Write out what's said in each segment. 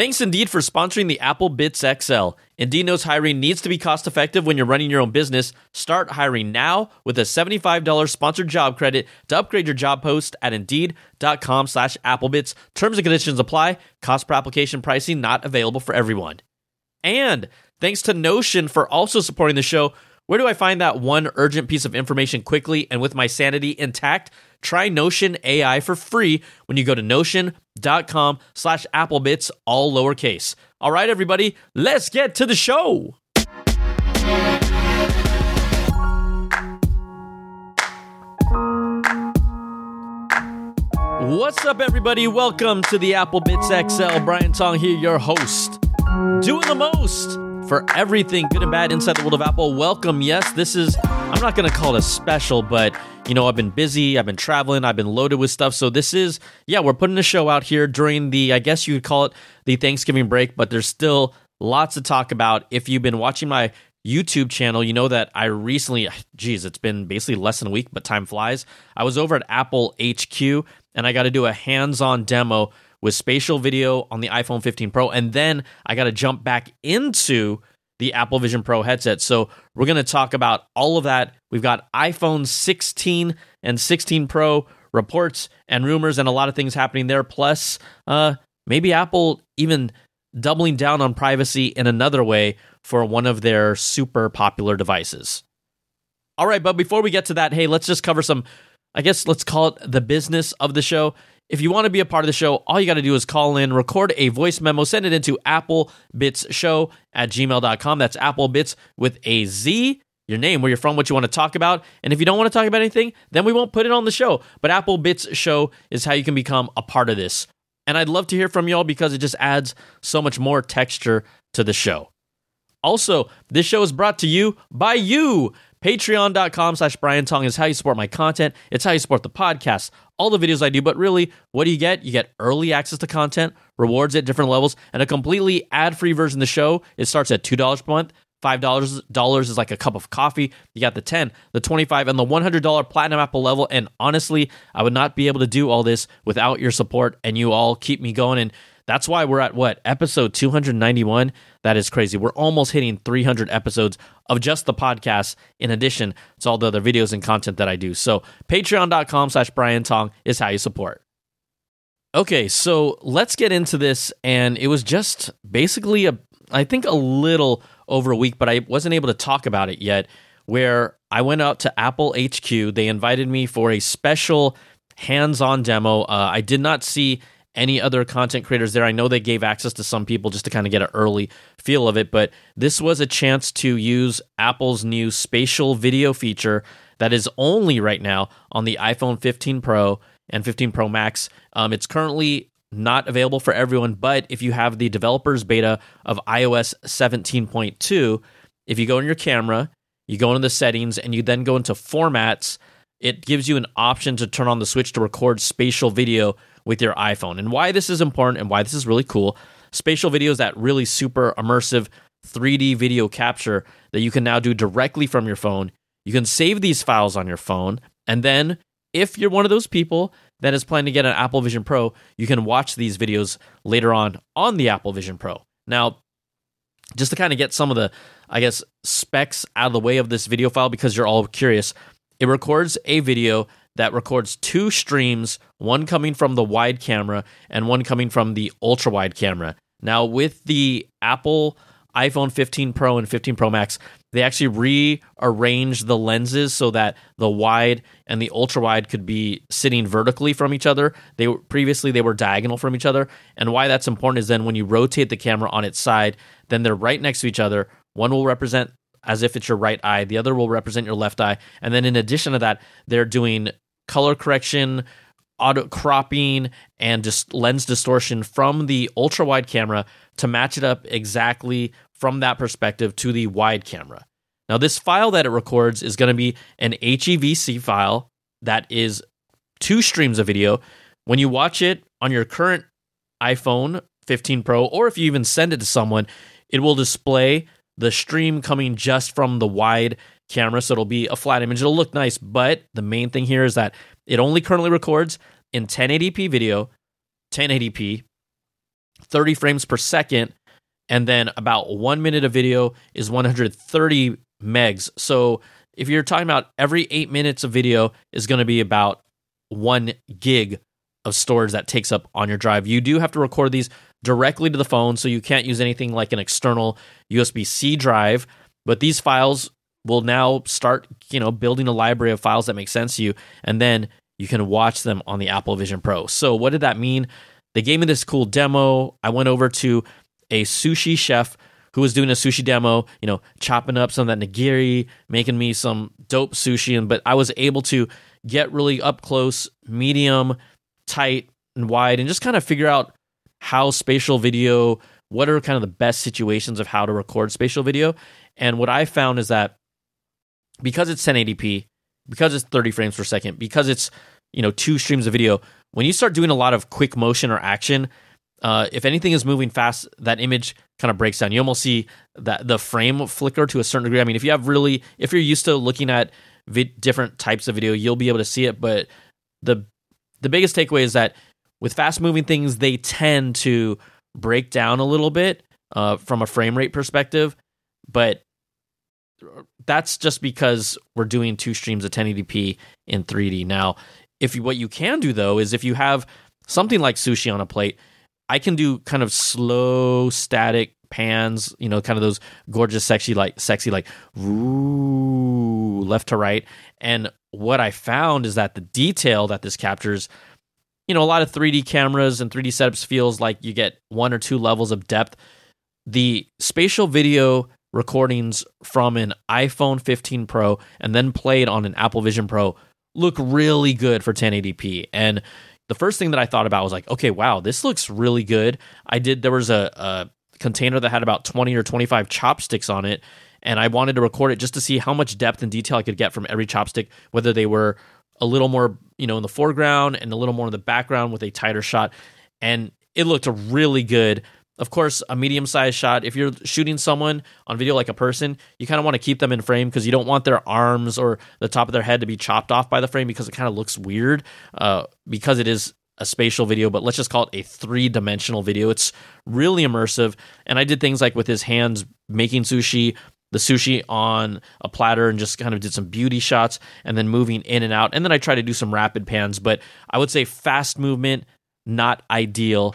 Thanks Indeed for sponsoring the Apple Bitz XL. Indeed knows hiring needs to be cost effective when you're running your own business. Start hiring now with a $75 sponsored job credit to upgrade your job post at Indeed.com slash Applebitz. Terms and conditions apply. Cost per application pricing not available for everyone. And thanks to Notion for also supporting the show. Where do I find that one urgent piece of information quickly and with my sanity intact? Try Notion AI for free when you go to notion.com slash applebitz, all lowercase. All right, everybody, let's get to the show. What's up, everybody? Welcome to the Apple Bitz XL. Brian Tong here, your host. Doing the most for everything good and bad inside the world of Apple. Welcome. Yes, this is, I'm not going to call it a special, but you know, I've been busy, I've been traveling, I've been loaded with stuff. So this is, yeah, we're putting a show out here during the, I guess you would call it the Thanksgiving break, but there's still lots to talk about. If you've been watching my YouTube channel, you know that I recently, geez, it's been basically less than a week, but time flies. I was over at Apple HQ and I got to do a hands on demo with spatial video on the iPhone 15 Pro. And then I got to jump back into the Apple Vision Pro headset. So we're going to talk about all of that. We've got iPhone 16 and 16 Pro reports and rumors and a lot of things happening there. Plus, uh, maybe Apple even doubling down on privacy in another way for one of their super popular devices. All right, but before we get to that, hey, let's just cover some, I guess let's call it the business of the show. If you want to be a part of the show, all you got to do is call in, record a voice memo, send it into applebitzshow at gmail.com. That's applebitz with a Z, your name, where you're from, what you want to talk about. And if you don't want to talk about anything, then we won't put it on the show. But Apple Bitz Show is how you can become a part of this. And I'd love to hear from y'all because it just adds so much more texture to the show. Also, this show is brought to you by you. Patreon.com slash Brian Tong is how you support my content. It's how you support the podcast, all the videos I do. But really, what do you get? You get early access to content, rewards at different levels, and a completely ad free version of the show. It starts at $2 per month. $5 is like a cup of coffee. You got the 10, the 25 and the $100 platinum Apple level and honestly, I would not be able to do all this without your support and you all keep me going and that's why we're at what? Episode 291. That is crazy. We're almost hitting 300 episodes of just the podcast in addition to all the other videos and content that I do. So patreon.com slash Brian Tong is how you support. Okay, so let's get into this. And it was just basically a, I think a little over a week, but I wasn't able to talk about it yet. Where I went out to Apple HQ. They invited me for a special hands on demo. Uh, I did not see any other content creators there. I know they gave access to some people just to kind of get an early feel of it, but this was a chance to use Apple's new spatial video feature that is only right now on the iPhone 15 Pro and 15 Pro Max. Um, it's currently not available for everyone, but if you have the developers beta of iOS 17.2, if you go in your camera, you go into the settings, and you then go into formats, it gives you an option to turn on the switch to record spatial video with your iPhone. And why this is important and why this is really cool spatial video is that really super immersive 3D video capture that you can now do directly from your phone. You can save these files on your phone. And then, if you're one of those people that is planning to get an Apple Vision Pro, you can watch these videos later on on the Apple Vision Pro. Now, just to kind of get some of the, I guess, specs out of the way of this video file because you're all curious, it records a video that records two streams, one coming from the wide camera and one coming from the ultra wide camera. Now, with the Apple iPhone 15 Pro and 15 Pro Max, they actually rearranged the lenses so that the wide and the ultra wide could be sitting vertically from each other. They were, previously they were diagonal from each other, and why that's important is then when you rotate the camera on its side, then they're right next to each other. One will represent as if it's your right eye. The other will represent your left eye. And then in addition to that, they're doing color correction, auto cropping, and just lens distortion from the ultra wide camera to match it up exactly from that perspective to the wide camera. Now, this file that it records is going to be an HEVC file that is two streams of video. When you watch it on your current iPhone 15 Pro, or if you even send it to someone, it will display the stream coming just from the wide camera. So it'll be a flat image. It'll look nice. But the main thing here is that it only currently records in 1080p video, 1080p, 30 frames per second, and then about one minute of video is 130 megs. So if you're talking about every eight minutes of video is going to be about one gig of storage that takes up on your drive. You do have to record these directly to the phone, so you can't use anything like an external USB C drive. But these files will now start, you know, building a library of files that make sense to you, and then you can watch them on the Apple Vision Pro. So what did that mean? They gave me this cool demo. I went over to a sushi chef who was doing a sushi demo, you know, chopping up some of that nigiri, making me some dope sushi. And but I was able to get really up close, medium, tight, and wide, and just kind of figure out how spatial video, what are kind of the best situations of how to record spatial video. And what I found is that because it's 1080p, because it's 30 frames per second, because it's you know two streams of video, when you start doing a lot of quick motion or action, uh, if anything is moving fast, that image kind of breaks down. You almost see that the frame flicker to a certain degree. I mean, if you have really, if you're used to looking at different types of video, you'll be able to see it. But the the biggest takeaway is that with fast moving things, they tend to break down a little bit uh, from a frame rate perspective. But that's just because we're doing two streams of 1080p in 3D. Now, if you, what you can do though is if you have something like sushi on a plate, I can do kind of slow static pans, you know, kind of those gorgeous, sexy, like sexy, like ooh, left to right. And what I found is that the detail that this captures, you know, a lot of 3D cameras and 3D setups feels like you get one or two levels of depth. The spatial video recordings from an iPhone 15 Pro and then played on an Apple Vision Pro look really good for 1080p. And the first thing that I thought about was like, okay, wow, this looks really good. I did, there was a, a container that had about 20 or 25 chopsticks on it. And I wanted to record it just to see how much depth and detail I could get from every chopstick, whether they were a little more, you know, in the foreground and a little more in the background with a tighter shot. And it looked really good. Of course, a medium sized shot, if you're shooting someone on video like a person, you kind of want to keep them in frame because you don't want their arms or the top of their head to be chopped off by the frame because it kind of looks weird uh, because it is a spatial video, but let's just call it a three dimensional video. It's really immersive. And I did things like with his hands making sushi, the sushi on a platter, and just kind of did some beauty shots and then moving in and out. And then I tried to do some rapid pans, but I would say fast movement, not ideal.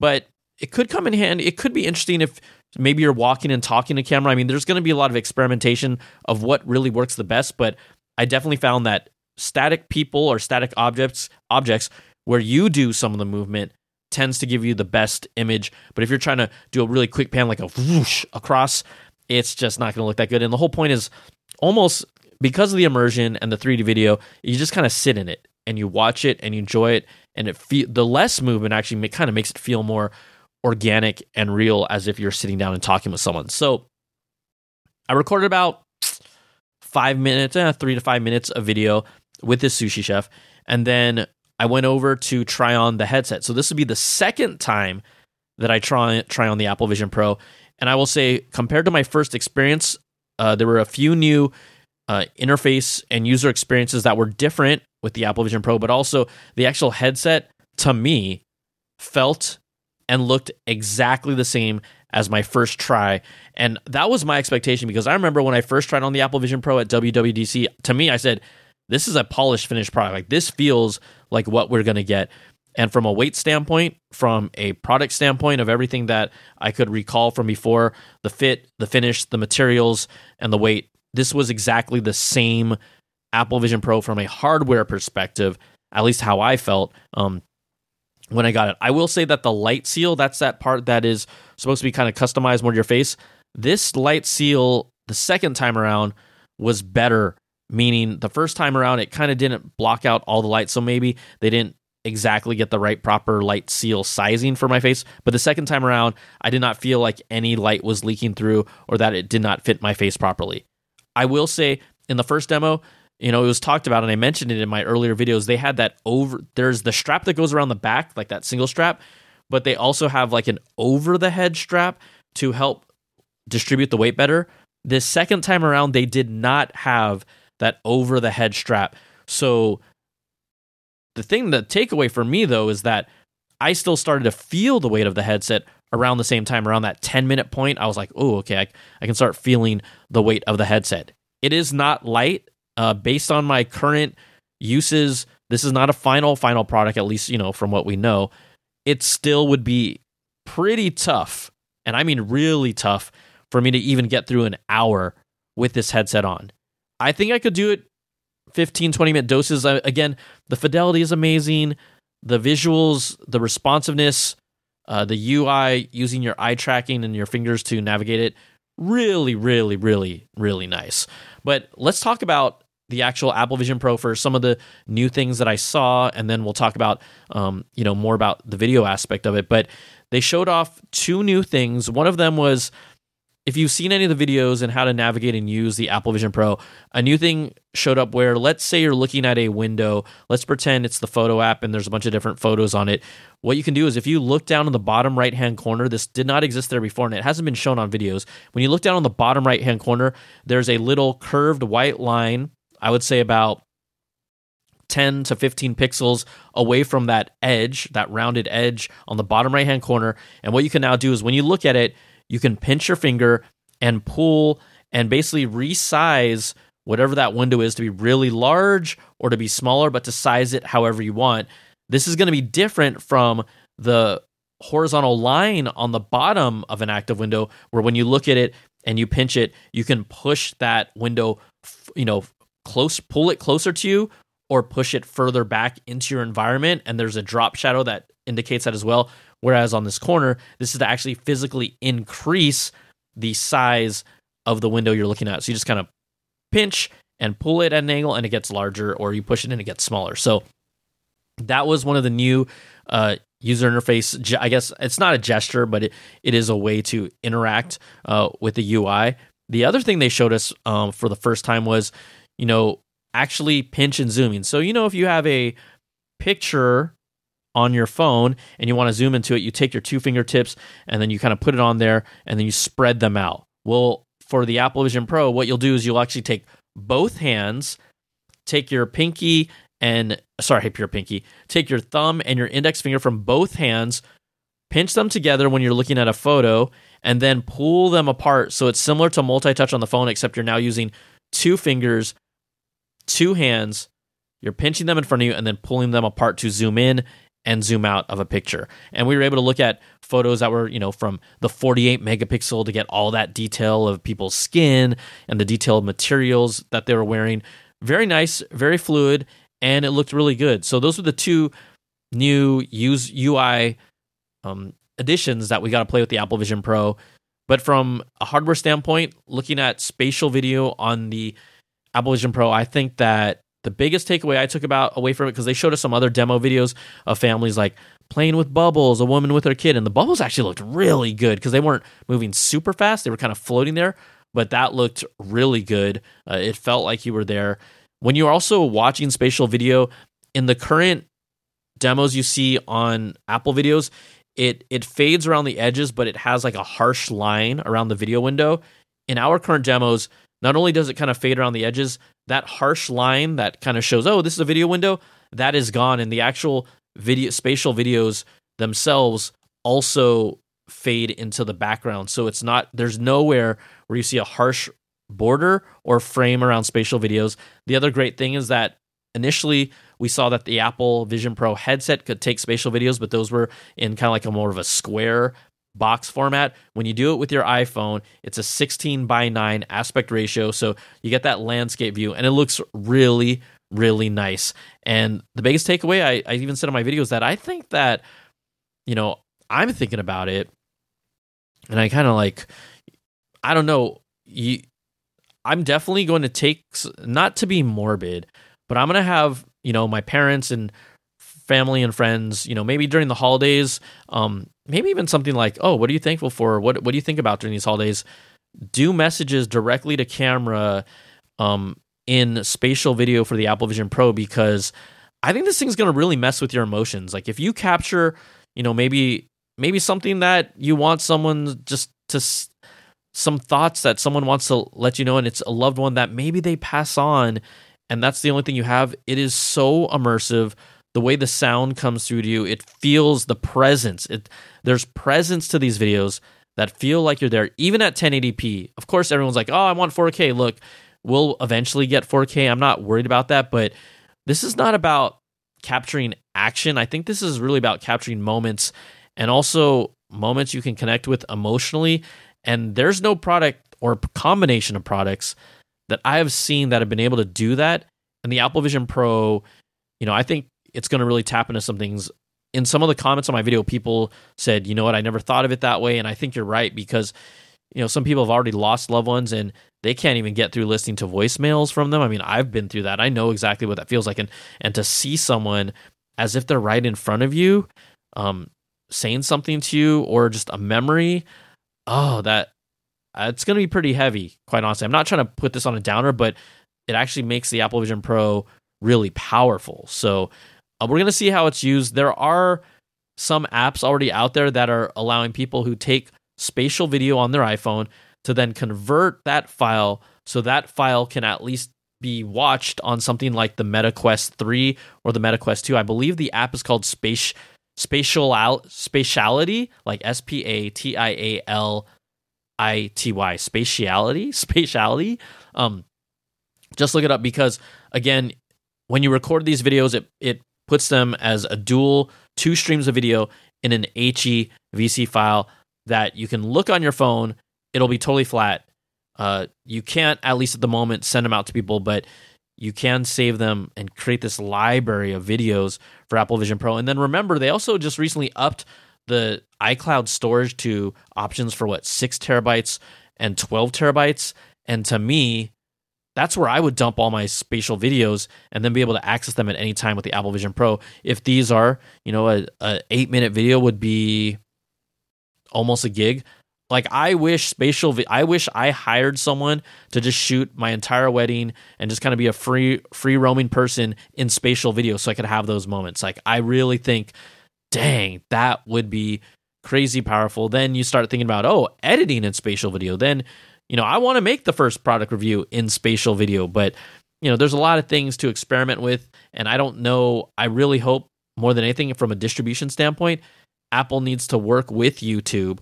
But it could come in handy. It could be interesting if maybe you're walking and talking to camera. I mean, there's going to be a lot of experimentation of what really works the best, but I definitely found that static people or static objects objects where you do some of the movement tends to give you the best image. But if you're trying to do a really quick pan like a whoosh across, it's just not going to look that good. And the whole point is almost because of the immersion and the 3D video, you just kind of sit in it and you watch it and you enjoy it and it the less movement actually kind of makes it feel more organic and real as if you're sitting down and talking with someone. So I recorded about five minutes, eh, three to five minutes of video with this sushi chef. And then I went over to try on the headset. So this would be the second time that I try, try on the Apple Vision Pro. And I will say, compared to my first experience, uh, there were a few new uh, interface and user experiences that were different with the Apple Vision Pro, but also the actual headset to me felt and looked exactly the same as my first try. And that was my expectation because I remember when I first tried on the Apple Vision Pro at WWDC, to me, I said, this is a polished finished product. Like this feels like what we're going to get. And from a weight standpoint, from a product standpoint of everything that I could recall from before, the fit, the finish, the materials, and the weight, this was exactly the same Apple Vision Pro from a hardware perspective, at least how I felt. Um, when I got it. I will say that the light seal, that's that part that is supposed to be kind of customized more to your face. This light seal, the second time around, was better. Meaning the first time around, it kind of didn't block out all the light. So maybe they didn't exactly get the right proper light seal sizing for my face. But the second time around, I did not feel like any light was leaking through or that it did not fit my face properly. I will say in the first demo, you know, it was talked about, and I mentioned it in my earlier videos. They had that over, there's the strap that goes around the back, like that single strap, but they also have like an over the head strap to help distribute the weight better. This second time around, they did not have that over the head strap. So the thing, the takeaway for me though, is that I still started to feel the weight of the headset around the same time, around that 10 minute point. I was like, oh, okay, I, I can start feeling the weight of the headset. It is not light. Uh, based on my current uses, this is not a final, final product, at least, you know, from what we know. It still would be pretty tough, and I mean really tough, for me to even get through an hour with this headset on. I think I could do it 15, 20 minute doses. again, the fidelity is amazing. The visuals, the responsiveness, uh, the UI using your eye tracking and your fingers to navigate it, really, really, really, really nice. But let's talk about the actual Apple Vision Pro for some of the new things that I saw, and then we'll talk about, um, you know, more about the video aspect of it. But they showed off two new things. One of them was if you've seen any of the videos and how to navigate and use the Apple Vision Pro, a new thing showed up where let's say you're looking at a window. Let's pretend it's the photo app and there's a bunch of different photos on it. What you can do is if you look down in the bottom right hand corner, this did not exist there before and it hasn't been shown on videos. When you look down on the bottom right hand corner, there's a little curved white line, I would say about 10 to 15 pixels away from that edge, that rounded edge on the bottom right hand corner. And what you can now do is when you look at it, you can pinch your finger and pull and basically resize whatever that window is to be really large or to be smaller, but to size it however you want. This is going to be different from the horizontal line on the bottom of an active window, where when you look at it and you pinch it, you can push that window, you know, close, pull it closer to you, or push it further back into your environment. And there's a drop shadow that indicates that as well. Whereas on this corner, this is to actually physically increase the size of the window you're looking at. So you just kind of pinch and pull it at an angle and it gets larger, or you push it and it gets smaller. So that was one of the new uh, user interface. I guess it's not a gesture, but it, it is a way to interact uh, with the UI. The other thing they showed us um, for the first time was, you know, actually pinch and zooming. So, you know, if you have a picture on your phone and you want to zoom into it, you take your two fingertips and then you kind of put it on there and then you spread them out. Well, for the Apple Vision Pro, what you'll do is you'll actually take both hands, take your pinky and sorry, your pinky, take your thumb and your index finger from both hands, pinch them together when you're looking at a photo, and then pull them apart. So it's similar to multi touch on the phone, except you're now using two fingers, two hands. You're pinching them in front of you and then pulling them apart to zoom in and zoom out of a picture. And we were able to look at photos that were, you know, from the 48 megapixel to get all that detail of people's skin and the detailed materials that they were wearing. Very nice, very fluid, and it looked really good. So those were the two new use UI um, additions that we got to play with the Apple Vision Pro. But from a hardware standpoint, looking at spatial video on the Apple Vision Pro, I think that the biggest takeaway I took about away from it because they showed us some other demo videos of families like playing with bubbles, a woman with her kid, and the bubbles actually looked really good because they weren't moving super fast; they were kind of floating there. But that looked really good. Uh, it felt like you were there. When you're also watching spatial video in the current demos you see on Apple videos, it it fades around the edges, but it has like a harsh line around the video window. In our current demos, not only does it kind of fade around the edges, that harsh line that kind of shows, oh, this is a video window, that is gone. And the actual video spatial videos themselves also fade into the background. So it's not there's nowhere where you see a harsh border or frame around spatial videos. The other great thing is that initially we saw that the Apple Vision Pro headset could take spatial videos, but those were in kind of like a more of a square box format. When you do it with your iPhone, it's a 16 by 9 aspect ratio. So you get that landscape view and it looks really, really nice. And the biggest takeaway, I, I even said in my video, is that I think that, you know, I'm thinking about it and I kind of like, I don't know. You, I'm definitely going to take, not to be morbid, but I'm going to have, you know, my parents and family and friends, you know, maybe during the holidays, um, maybe even something like, "Oh, what are you thankful for? What what do you think about during these holidays?" Do messages directly to camera um, in spatial video for the Apple Vision Pro because I think this thing's going to really mess with your emotions. Like if you capture, you know, maybe maybe something that you want someone just to some thoughts that someone wants to let you know and it's a loved one that maybe they pass on and that's the only thing you have it is so immersive the way the sound comes through to you, it feels the presence. It there's presence to these videos that feel like you're there, even at 1080p. Of course, everyone's like, "Oh, I want 4K." Look, we'll eventually get 4K. I'm not worried about that, but this is not about capturing action. I think this is really about capturing moments and also moments you can connect with emotionally. And there's no product or combination of products that I have seen that have been able to do that. And the Apple Vision Pro, you know, I think it's going to really tap into some things. In some of the comments on my video, people said, you know what, I never thought of it that way. And I think you're right because, you know, some people have already lost loved ones and they can't even get through listening to voicemails from them. I mean, I've been through that. I know exactly what that feels like. And, and to see someone as if they're right in front of you, um, saying something to you or just a memory, oh, that it's going to be pretty heavy, quite honestly. I'm not trying to put this on a downer, but it actually makes the Apple Vision Pro really powerful. So uh, we're going to see how it's used. There are some apps already out there that are allowing people who take spatial video on their iPhone to then convert that file so that file can at least be watched on something like the Meta Quest 3 or the Meta Quest 2. I believe the app is called Space Spatial Spatiality, like S P A T I A L I T Y, Spatiality, Spatiality. Um, just look it up because again, when you record these videos, it it puts them as a dual two streams of video in an HEVC file that you can look on your phone. It'll be totally flat. Uh, you can't, at least at the moment, send them out to people, but you can save them and create this library of videos for Apple Vision Pro. And then remember, they also just recently upped the iCloud storage to options for what, six terabytes and 12 terabytes. And to me, that's where I would dump all my spatial videos and then be able to access them at any time with the Apple Vision Pro. If these are, you know, a, a eight minute video would be almost a gig. Like I wish spatial, vi- I wish I hired someone to just shoot my entire wedding and just kind of be a free, free roaming person in spatial video, so I could have those moments. Like I really think, dang, that would be crazy powerful. Then you start thinking about, oh, editing in spatial video. Then you know, I want to make the first product review in spatial video, but you know, there's a lot of things to experiment with, and I don't know. I really hope more than anything from a distribution standpoint, Apple needs to work with YouTube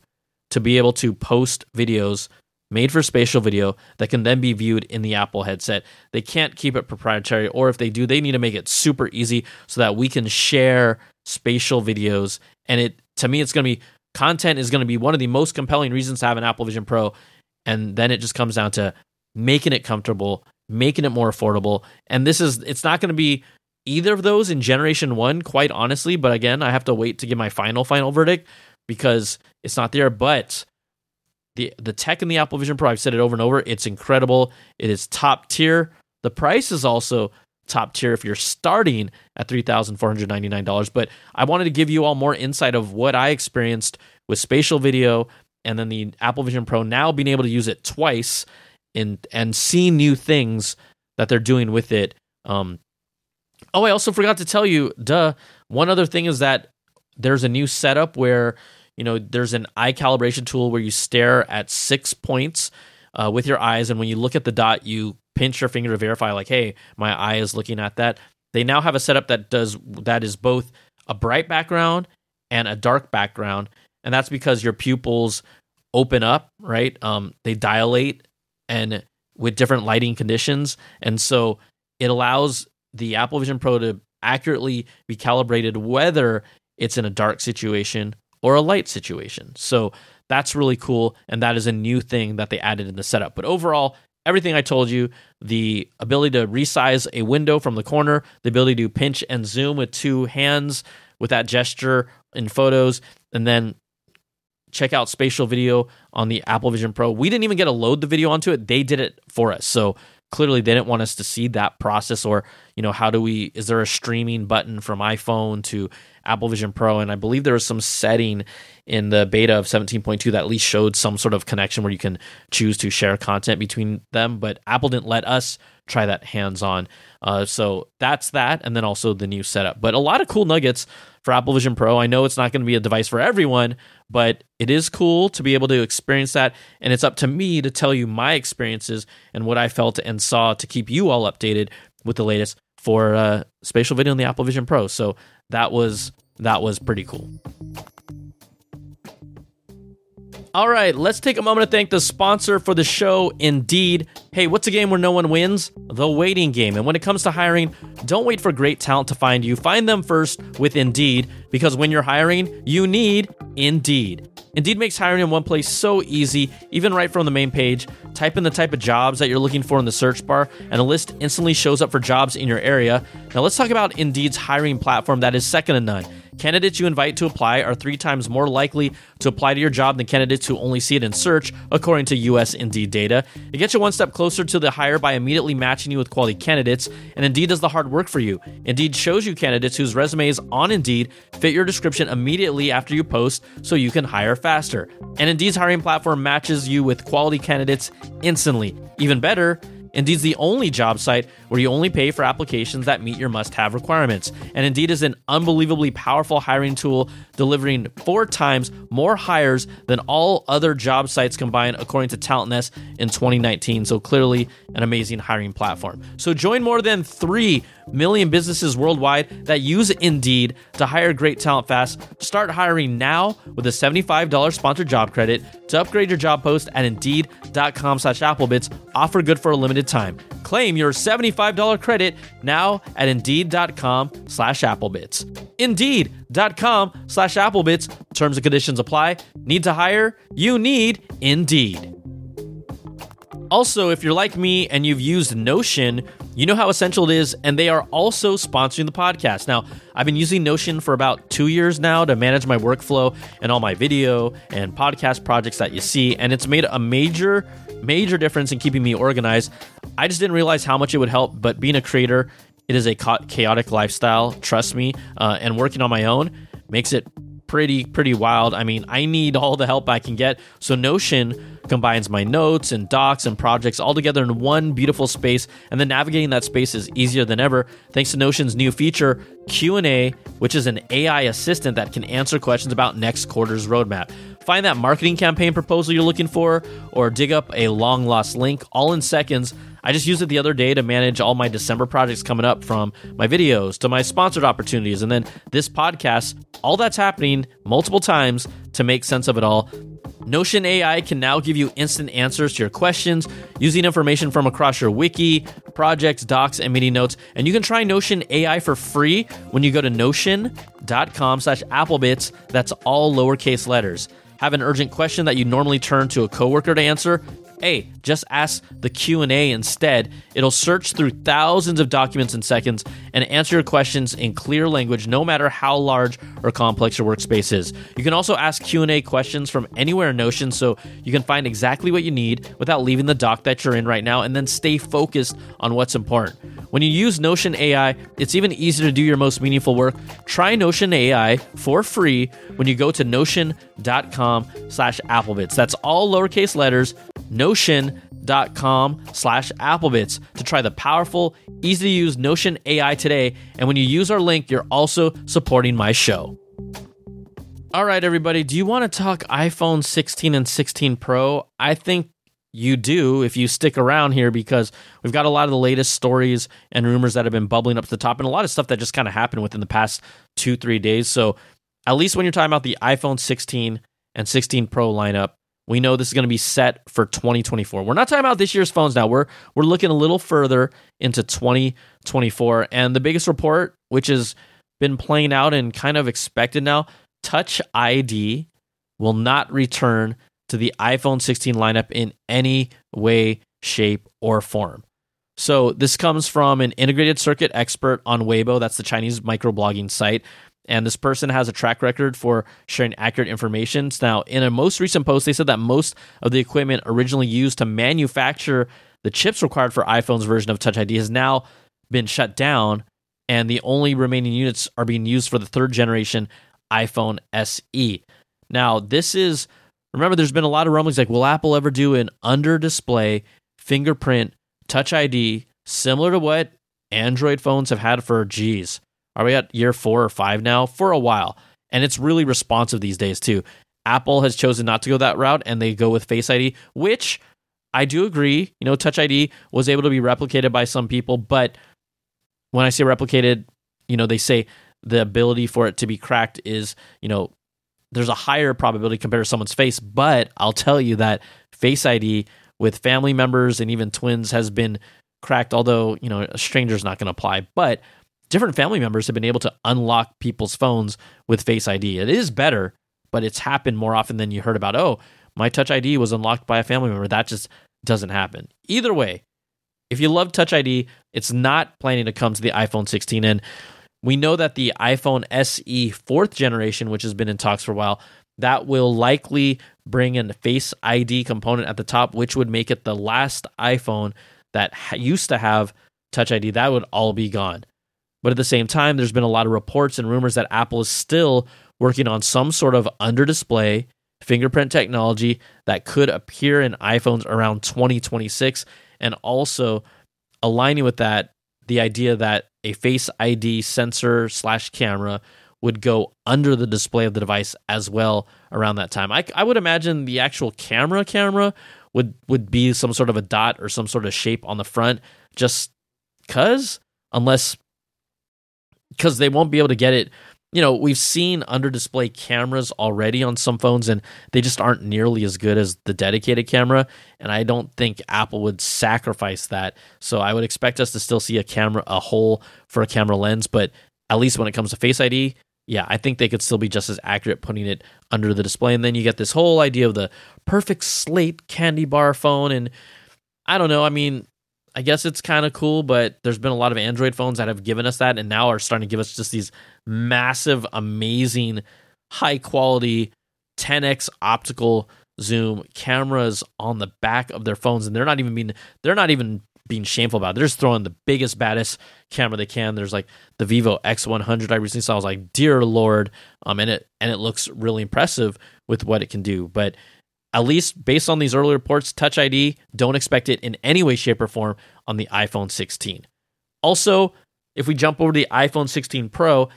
to be able to post videos made for spatial video that can then be viewed in the Apple headset. They can't keep it proprietary, or if they do, they need to make it super easy so that we can share spatial videos. And it to me, it's going to be content is going to be one of the most compelling reasons to have an Apple Vision Pro and then it just comes down to making it comfortable, making it more affordable. And this is it's not going to be either of those in generation 1 quite honestly, but again, I have to wait to give my final final verdict because it's not there, but the the tech in the Apple Vision Pro, I've said it over and over, it's incredible. It is top tier. The price is also top tier if you're starting at $3,499. But I wanted to give you all more insight of what I experienced with spatial video and then the Apple Vision Pro now being able to use it twice and and see new things that they're doing with it. Um, oh, I also forgot to tell you, duh. One other thing is that there's a new setup where you know there's an eye calibration tool where you stare at six points uh, with your eyes, and when you look at the dot, you pinch your finger to verify, like, hey, my eye is looking at that. They now have a setup that does that is both a bright background and a dark background and that's because your pupils open up, right? Um, they dilate and with different lighting conditions, and so it allows the Apple Vision Pro to accurately be calibrated whether it's in a dark situation or a light situation. So that's really cool, and that is a new thing that they added in the setup. But overall, everything I told you the ability to resize a window from the corner, the ability to pinch and zoom with two hands with that gesture in photos, and then check out spatial video on the Apple Vision Pro. We didn't even get to load the video onto it. They did it for us. So clearly they didn't want us to see that process or, you know, how do we is there a streaming button from iPhone to Apple Vision Pro and I believe there was some setting in the beta of 17.2 that at least showed some sort of connection where you can choose to share content between them, but Apple didn't let us try that hands on. Uh, so that's that, and then also the new setup. But a lot of cool nuggets for Apple Vision Pro. I know it's not going to be a device for everyone, but it is cool to be able to experience that. And it's up to me to tell you my experiences and what I felt and saw to keep you all updated with the latest for uh, spatial video in the Apple Vision Pro. So that was that was pretty cool. All right, let's take a moment to thank the sponsor for the show, Indeed. Hey, what's a game where no one wins? The waiting game. And when it comes to hiring, don't wait for great talent to find you. Find them first with Indeed, because when you're hiring, you need Indeed. Indeed makes hiring in one place so easy, even right from the main page. Type in the type of jobs that you're looking for in the search bar, and a list instantly shows up for jobs in your area. Now, let's talk about Indeed's hiring platform that is second to none. Candidates you invite to apply are three times more likely to apply to your job than candidates who only see it in search, according to US Indeed data. It gets you one step closer to the hire by immediately matching you with quality candidates, and Indeed does the hard work for you. Indeed shows you candidates whose resumes on Indeed fit your description immediately after you post so you can hire faster. And Indeed's hiring platform matches you with quality candidates instantly. Even better, Indeed's the only job site where you only pay for applications that meet your must have requirements. And Indeed is an unbelievably powerful hiring tool, delivering four times more hires than all other job sites combined, according to TalentNest in 2019. So clearly, an amazing hiring platform. So join more than 3 million businesses worldwide that use Indeed to hire great talent fast. Start hiring now with a $75 sponsored job credit to upgrade your job post at Indeed.com slash Applebitz. Offer good for a limited time. Claim your $75 credit now at Indeed.com slash Applebitz. Indeed.com slash Applebitz. Terms and conditions apply. Need to hire? You need Indeed. Also, if you're like me and you've used Notion, you know how essential it is, and they are also sponsoring the podcast. Now, I've been using Notion for about two years now to manage my workflow and all my video and podcast projects that you see, and it's made a major, major difference in keeping me organized. I just didn't realize how much it would help, but being a creator, it is a chaotic lifestyle, trust me, uh, and working on my own makes it pretty pretty wild. I mean, I need all the help I can get. So Notion combines my notes and docs and projects all together in one beautiful space, and then navigating that space is easier than ever thanks to Notion's new feature Q&A, which is an AI assistant that can answer questions about next quarter's roadmap. Find that marketing campaign proposal you're looking for or dig up a long lost link all in seconds I just used it the other day to manage all my December projects coming up from my videos to my sponsored opportunities and then this podcast. All that's happening multiple times to make sense of it all. Notion AI can now give you instant answers to your questions using information from across your wiki, projects, docs, and meeting notes. And you can try Notion AI for free when you go to notion.com slash applebitz. That's all lowercase letters. Have an urgent question that you normally turn to a coworker to answer? Hey, just ask the Q&A instead. It'll search through thousands of documents in seconds and answer your questions in clear language no matter how large or complex your workspace is. You can also ask Q&A questions from anywhere in Notion so you can find exactly what you need without leaving the doc that you're in right now and then stay focused on what's important. When you use Notion AI, it's even easier to do your most meaningful work. Try Notion AI for free when you go to notion.com slash applebitz. That's all lowercase letters, notion.com slash applebitz to try the powerful, easy to use Notion AI today. And when you use our link, you're also supporting my show. All right, everybody, do you want to talk iPhone 16 and 16 Pro? I think you do if you stick around here because we've got a lot of the latest stories and rumors that have been bubbling up to the top and a lot of stuff that just kind of happened within the past two, three days. So, at least when you're talking about the iPhone 16 and 16 Pro lineup, we know this is going to be set for 2024. We're not talking about this year's phones now. We're we're looking a little further into 2024 and the biggest report which has been playing out and kind of expected now, Touch ID will not return to the iPhone 16 lineup in any way, shape, or form. So this comes from an integrated circuit expert on Weibo, that's the Chinese microblogging site. And this person has a track record for sharing accurate information. Now, in a most recent post, they said that most of the equipment originally used to manufacture the chips required for iPhone's version of Touch ID has now been shut down, and the only remaining units are being used for the third generation iPhone SE. Now, this is remember, there's been a lot of rumblings like, will Apple ever do an under display fingerprint Touch ID similar to what Android phones have had for, geez, are we at year four or five now? For a while. And it's really responsive these days, too. Apple has chosen not to go that route and they go with Face ID, which I do agree. You know, Touch ID was able to be replicated by some people, but when I say replicated, you know, they say the ability for it to be cracked is, you know, there's a higher probability compared to someone's face. But I'll tell you that Face ID with family members and even twins has been cracked, although, you know, a stranger's not going to apply. But different family members have been able to unlock people's phones with Face ID. It is better, but it's happened more often than you heard about. Oh, my Touch ID was unlocked by a family member. That just doesn't happen. Either way, if you love Touch ID, it's not planning to come to the iPhone 16. And we know that the iPhone SE fourth generation, which has been in talks for a while, that will likely bring in a Face ID component at the top, which would make it the last iPhone that used to have Touch ID. That would all be gone. But at the same time, there's been a lot of reports and rumors that Apple is still working on some sort of under display fingerprint technology that could appear in iPhones around 2026. And also aligning with that, the idea that a Face ID sensor slash camera would go under the display of the device as well around that time. I, I would imagine the actual camera camera would would be some sort of a dot or some sort of shape on the front, just cause unless because they won't be able to get it. You know, we've seen under display cameras already on some phones, and they just aren't nearly as good as the dedicated camera. And I don't think Apple would sacrifice that. So I would expect us to still see a camera, a hole for a camera lens. But at least when it comes to Face ID, yeah, I think they could still be just as accurate putting it under the display. And then you get this whole idea of the perfect slate candy bar phone. And I don't know. I mean, I guess it's kind of cool, but there's been a lot of Android phones that have given us that and now are starting to give us just these massive, amazing, high quality 10x optical zoom cameras on the back of their phones and they're not even being they're not even being shameful about it. They're just throwing the biggest, baddest camera they can. There's like the Vivo X100 I recently saw. I was like, dear lord, um, and it and it looks really impressive with what it can do. But at least based on these early reports, Touch ID, don't expect it in any way, shape, or form on the iPhone 16. Also, if we jump over to the iPhone 16 Pro,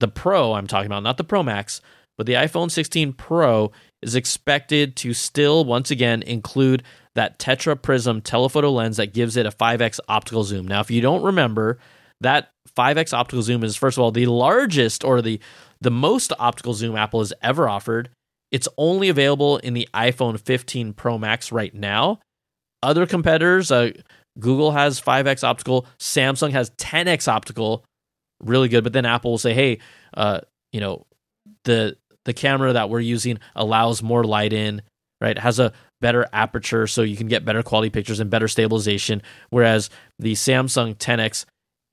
the Pro I'm talking about, not the Pro Max, but the iPhone 16 Pro is expected to still, once again, include that Tetra Prism telephoto lens that gives it a 5x optical zoom. Now, if you don't remember, that 5x optical zoom is, first of all, the largest or the, the most optical zoom Apple has ever offered. It's only available in the iPhone 15 Pro Max right now. Other competitors, uh, Google has 5x optical, Samsung has 10x optical, really good. But then Apple will say, hey, uh, you know, the the camera that we're using allows more light in, right? It has a better aperture so you can get better quality pictures and better stabilization. Whereas the Samsung 10x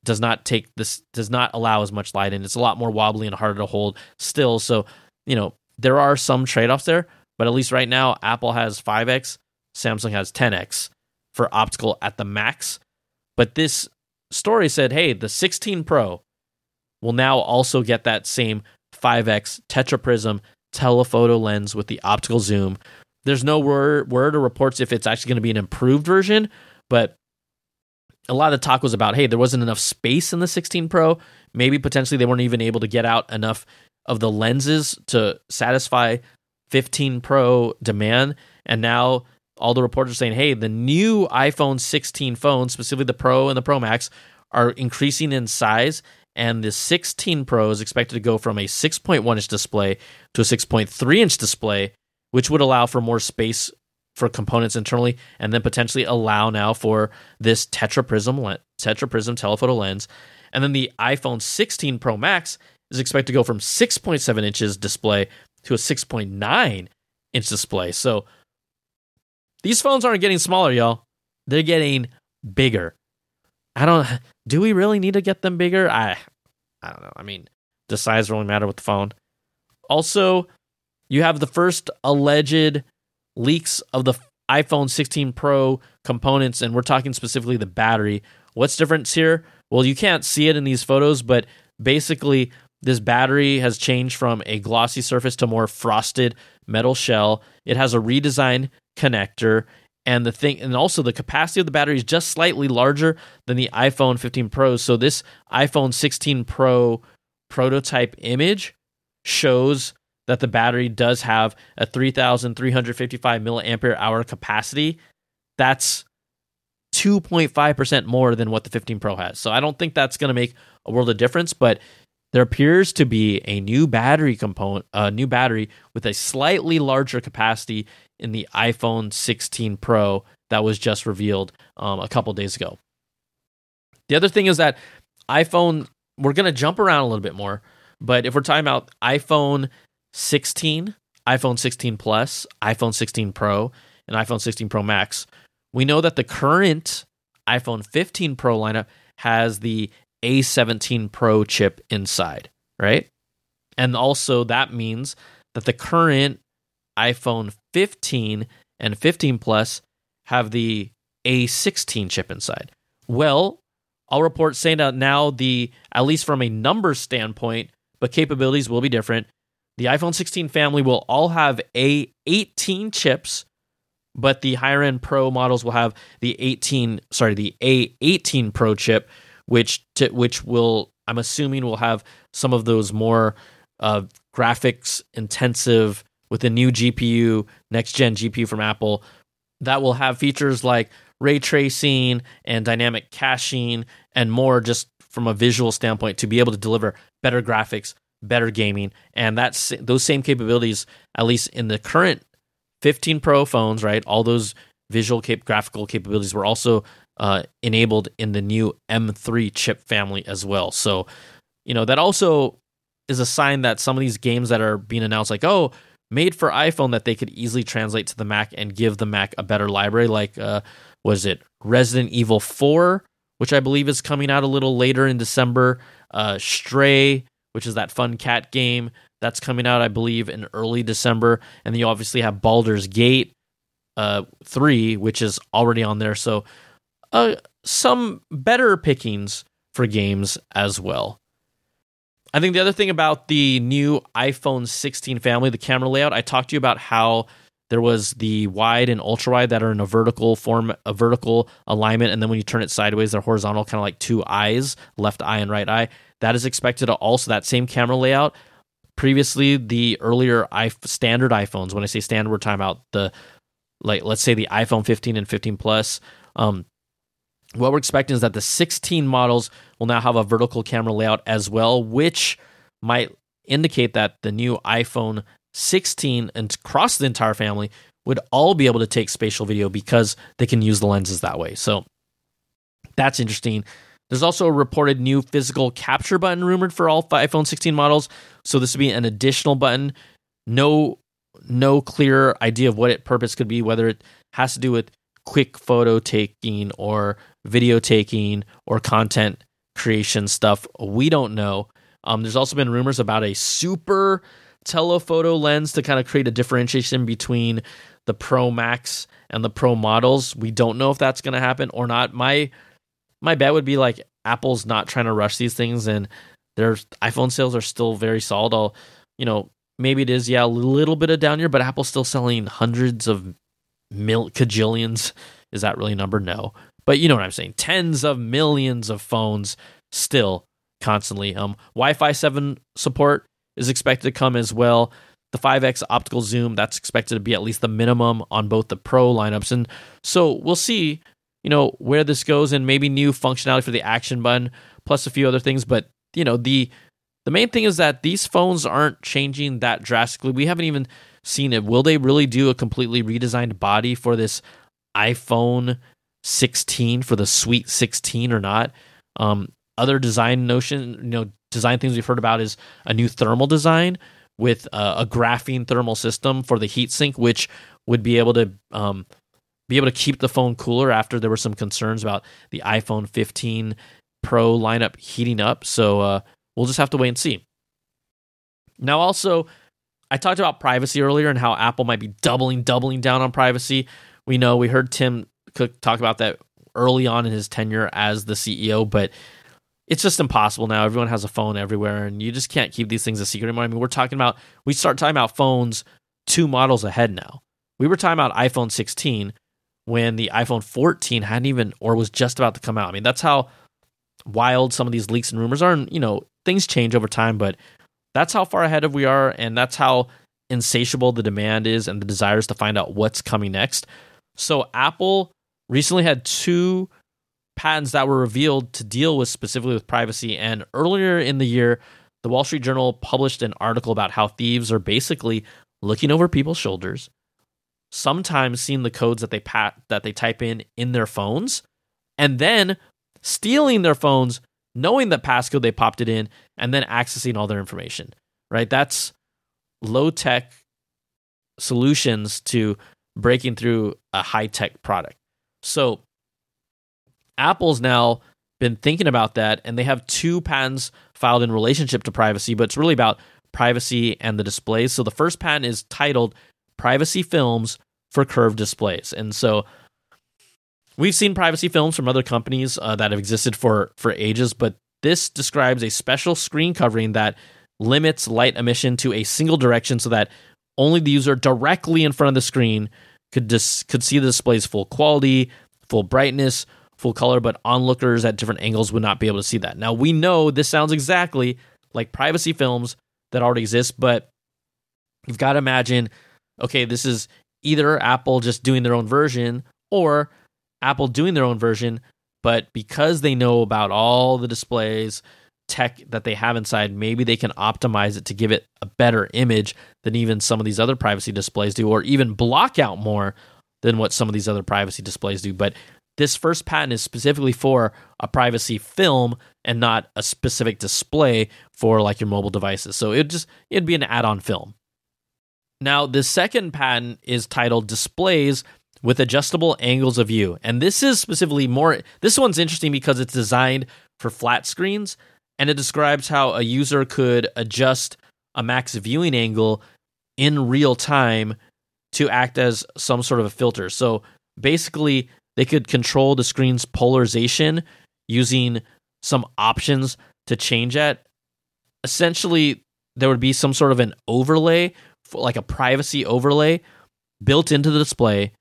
does not take this does not allow as much light in. It's a lot more wobbly and harder to hold still. So, you know, there are some trade-offs there, but at least right now Apple has 5x, Samsung has 10x for optical at the max. But this story said, hey, the 16 Pro will now also get that same 5x tetraprism telephoto lens with the optical zoom. There's no word, word or reports if it's actually going to be an improved version, but a lot of the talk was about hey, there wasn't enough space in the 16 Pro. Maybe potentially they weren't even able to get out enough of the lenses to satisfy 15 Pro demand. And now all the reports are saying, hey, the new iPhone 16 phones, specifically the Pro and the Pro Max, are increasing in size. And the 16 Pro is expected to go from a 6.1 inch display to a 6.3 inch display, which would allow for more space for components internally, and then potentially allow now for this tetra prism le- tetra telephoto lens. And then the iPhone 16 Pro Max is expected to go from 6.7 inches display to a 6.9 inch display. So these phones aren't getting smaller, y'all. They're getting bigger. I don't do we really need to get them bigger? I I don't know. I mean, does size really matter with the phone? Also, you have the first alleged leaks of the iPhone 16 Pro components, and we're talking specifically the battery. What's different here? Well, you can't see it in these photos, but basically, this battery has changed from a glossy surface to more frosted metal shell. It has a redesigned connector and the thing and also the capacity of the battery is just slightly larger than the iPhone 15 Pro. So this iPhone 16 Pro prototype image shows that the battery does have a 3355 milliampere hour capacity. That's 2.5% more than what the 15 Pro has. So I don't think that's going to make a world of difference, but there appears to be a new battery component, a new battery with a slightly larger capacity in the iPhone 16 Pro that was just revealed um, a couple days ago. The other thing is that iPhone, we're going to jump around a little bit more, but if we're talking about iPhone 16, iPhone 16 Plus, iPhone 16 Pro, and iPhone 16 Pro Max, we know that the current iPhone 15 Pro lineup has the A17 Pro chip inside, right? And also that means that the current iPhone 15 and 15 Plus have the A16 chip inside. Well, I'll report saying that now the at least from a number standpoint, but capabilities will be different. The iPhone 16 family will all have A18 chips, but the higher end Pro models will have the 18, sorry, the A18 Pro chip, which to, which will I'm assuming will have some of those more uh, graphics intensive with a new GPU, next gen GPU from Apple, that will have features like ray tracing and dynamic caching and more just from a visual standpoint to be able to deliver better graphics, better gaming, and that's those same capabilities at least in the current 15 Pro phones, right? All those visual cap- graphical capabilities were also uh, enabled in the new M3 chip family as well. So, you know, that also is a sign that some of these games that are being announced, like, oh, made for iPhone, that they could easily translate to the Mac and give the Mac a better library, like uh, was it Resident Evil 4, which I believe is coming out a little later in December. Uh, Stray, which is that fun cat game that's coming out, I believe, in early December. And then you obviously have Baldur's Gate uh, 3, which is already on there. So uh, some better pickings for games as well. I think the other thing about the new iPhone 16 family, the camera layout, I talked to you about how there was the wide and ultra wide that are in a vertical form, a vertical alignment, and then when you turn it sideways, they're horizontal, kind of like two eyes, left eye and right eye. That is expected to also that same camera layout. Previously, the earlier standard iPhones, when I say standard, we're talking about the like let's say the iPhone 15 and 15 Plus. Um, what we're expecting is that the 16 models will now have a vertical camera layout as well, which might indicate that the new iPhone 16 and across the entire family would all be able to take spatial video because they can use the lenses that way. So that's interesting. There's also a reported new physical capture button rumored for all iPhone 16 models. So this would be an additional button. No no clear idea of what its purpose could be, whether it has to do with quick photo taking or video taking or content creation stuff. We don't know. Um, there's also been rumors about a super telephoto lens to kind of create a differentiation between the Pro Max and the Pro models. We don't know if that's going to happen or not. My my bet would be like Apple's not trying to rush these things, and their iPhone sales are still very solid. I'll, you know, maybe it is yeah a little bit of down year, but Apple's still selling hundreds of mil cajillions. Is that really a number? No, but you know what I'm saying. Tens of millions of phones still constantly. Um, Wi-Fi seven support is expected to come as well. The 5x optical zoom that's expected to be at least the minimum on both the Pro lineups, and so we'll see. You know where this goes, and maybe new functionality for the action button, plus a few other things. But you know the the main thing is that these phones aren't changing that drastically. We haven't even seen it. Will they really do a completely redesigned body for this iPhone 16 for the Sweet 16 or not? Um, other design notion, you know, design things we've heard about is a new thermal design with a graphene thermal system for the heatsink, which would be able to um, be able to keep the phone cooler after there were some concerns about the iPhone 15 Pro lineup heating up. So uh, we'll just have to wait and see. Now, also, I talked about privacy earlier and how Apple might be doubling, doubling down on privacy. We know we heard Tim Cook talk about that early on in his tenure as the CEO, but it's just impossible now. Everyone has a phone everywhere, and you just can't keep these things a secret anymore. I mean, we're talking about we start talking about phones two models ahead now. We were talking about iPhone 16 when the iPhone 14 hadn't even or was just about to come out. I mean, that's how wild some of these leaks and rumors are. And you know, things change over time, but that's how far ahead of we are, and that's how insatiable the demand is and the desires to find out what's coming next. So Apple recently had two patents that were revealed to deal with specifically with privacy. And earlier in the year, the Wall Street Journal published an article about how thieves are basically looking over people's shoulders, sometimes seeing the codes that they pat that they type in in their phones, and then stealing their phones, knowing the passcode they popped it in, and then accessing all their information. Right? That's low tech solutions to breaking through a high tech product. So Apple's now been thinking about that, and they have two patents filed in relationship to privacy, but it's really about privacy and the displays. So the first patent is titled Privacy Films for Curved Displays. And so we've seen privacy films from other companies uh, that have existed for, for ages, but this describes a special screen covering that limits light emission to a single direction so that only the user directly in front of the screen could dis- could see the display's full quality, full brightness, full color, but onlookers at different angles would not be able to see that. Now we know this sounds exactly like privacy films that already exist, but you've got to imagine okay, this is either Apple just doing their own version or Apple doing their own version, but because they know about all the displays, tech that they have inside, maybe they can optimize it to give it a better image than even some of these other privacy displays do, or even block out more than what some of these other privacy displays do. But this first patent is specifically for a privacy film and not a specific display for like your mobile devices. So it just it'd be an add-on film. Now, the second patent is titled Displays with Adjustable Angles of View. And this is specifically more this one's interesting because it's designed for flat screens and it describes how a user could adjust a max viewing angle in real time to act as some sort of a filter. So basically, they could control the screen's polarization using some options to change it. Essentially, there would be some sort of an overlay, like a privacy overlay, built into the display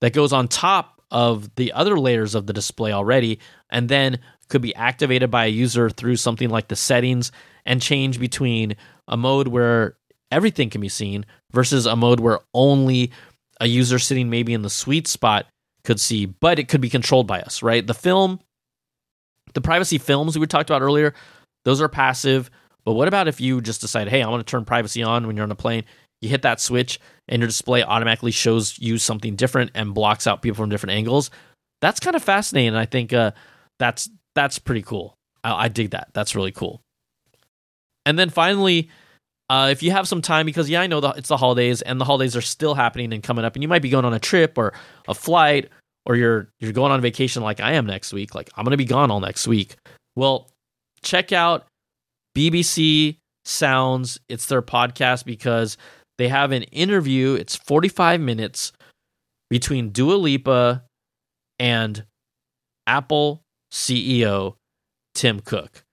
that goes on top of the other layers of the display already, and then could be activated by a user through something like the settings and change between a mode where everything can be seen versus a mode where only a user sitting maybe in the sweet spot could see, but it could be controlled by us, right? The film, the privacy films we talked about earlier, those are passive. But what about if you just decide, hey, I want to turn privacy on when you're on a plane? You hit that switch and your display automatically shows you something different and blocks out people from different angles. That's kind of fascinating. I think uh, that's that's pretty cool. I, I dig that. That's really cool. And then finally, uh, if you have some time, because yeah, I know the, it's the holidays and the holidays are still happening and coming up, and you might be going on a trip or a flight, or you're you're going on vacation like I am next week. Like I'm gonna be gone all next week. Well, check out BBC Sounds. It's their podcast because they have an interview. It's 45 minutes between Dua Lipa and Apple CEO Tim Cook.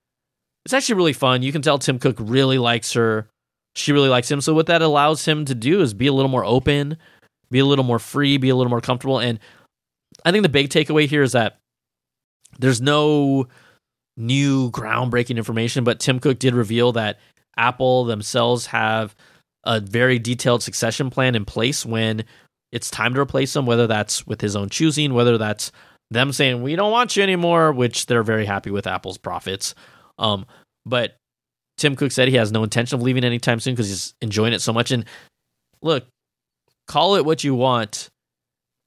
It's actually really fun. You can tell Tim Cook really likes her she really likes him. So what that allows him to do is be a little more open, be a little more free, be a little more comfortable. And I think the big takeaway here is that there's no new groundbreaking information, but Tim Cook did reveal that Apple themselves have a very detailed succession plan in place when it's time to replace him, whether that's with his own choosing, whether that's them saying we don't want you anymore, which they're very happy with Apple's profits. Um, but Tim Cook said he has no intention of leaving anytime soon because he's enjoying it so much. And look, call it what you want.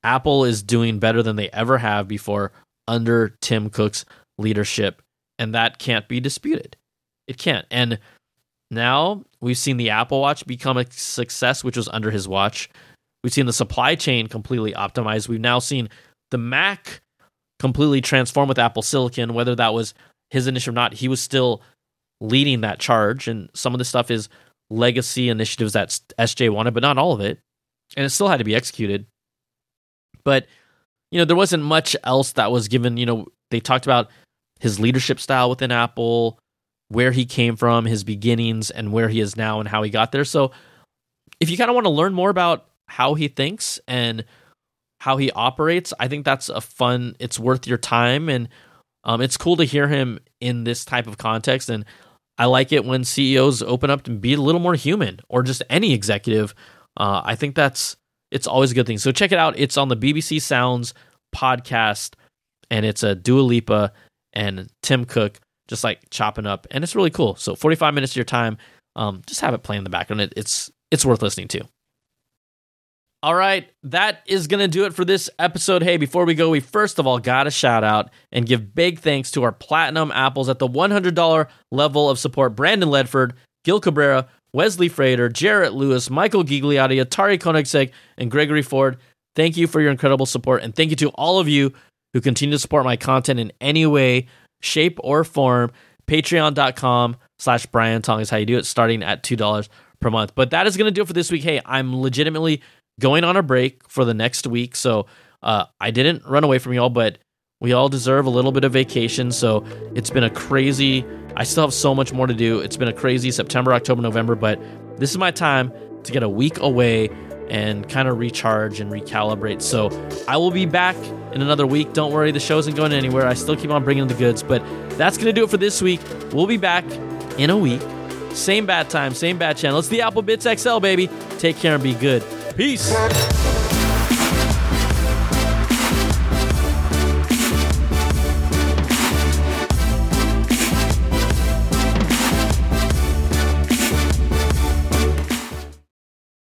Apple is doing better than they ever have before under Tim Cook's leadership, and that can't be disputed. It can't. And now we've seen the Apple Watch become a success, which was under his watch. We've seen the supply chain completely optimized. We've now seen the Mac completely transform with Apple Silicon, whether that was his initiative or not. He was still leading that charge. And some of the stuff is legacy initiatives that SJ wanted, but not all of it. And it still had to be executed. But, you know, there wasn't much else that was given. You know, they talked about his leadership style within Apple, where he came from, his beginnings, and where he is now and how he got there. So if you kind of want to learn more about how he thinks and how he operates, I think that's a fun, it's worth your time. And um, it's cool to hear him in this type of context. And I like it when CEOs open up and be a little more human or just any executive. Uh, I think that's it's always a good thing. So check it out. It's on the BBC Sounds podcast, and it's a Dua Lipa and Tim Cook just like chopping up, and it's really cool. So 45 minutes of your time, um, just have it play in the background. It, it's it's worth listening to. All right, that is going to do it for this episode. Hey, before we go, we first of all got to shout out and give big thanks to our platinum apples at the $100 level of support Brandon Ledford, Gil Cabrera, Wesley Frater, Jarrett Lewis, Michael Gigliotti, Atari Koenigsegg, and Gregory Ford. Thank you for your incredible support, and thank you to all of you who continue to support my content in any way, shape, or form. Patreon.com slash Brian Tong is how you do it, starting at $2 per month. But that is going to do it for this week. Hey, I'm legitimately going on a break for the next week. So uh, I didn't run away from y'all, but we all deserve a little bit of vacation. So it's been a crazy, I still have so much more to do. It's been a crazy September, October, November, but this is my time to get a week away and kind of recharge and recalibrate. So I will be back in another week. Don't worry, the show isn't going anywhere. I still keep on bringing the goods, but that's going to do it for this week. We'll be back in a week. Same bad time, same bad channel. It's the Apple Bitz XL, baby. Take care and be good. Peace.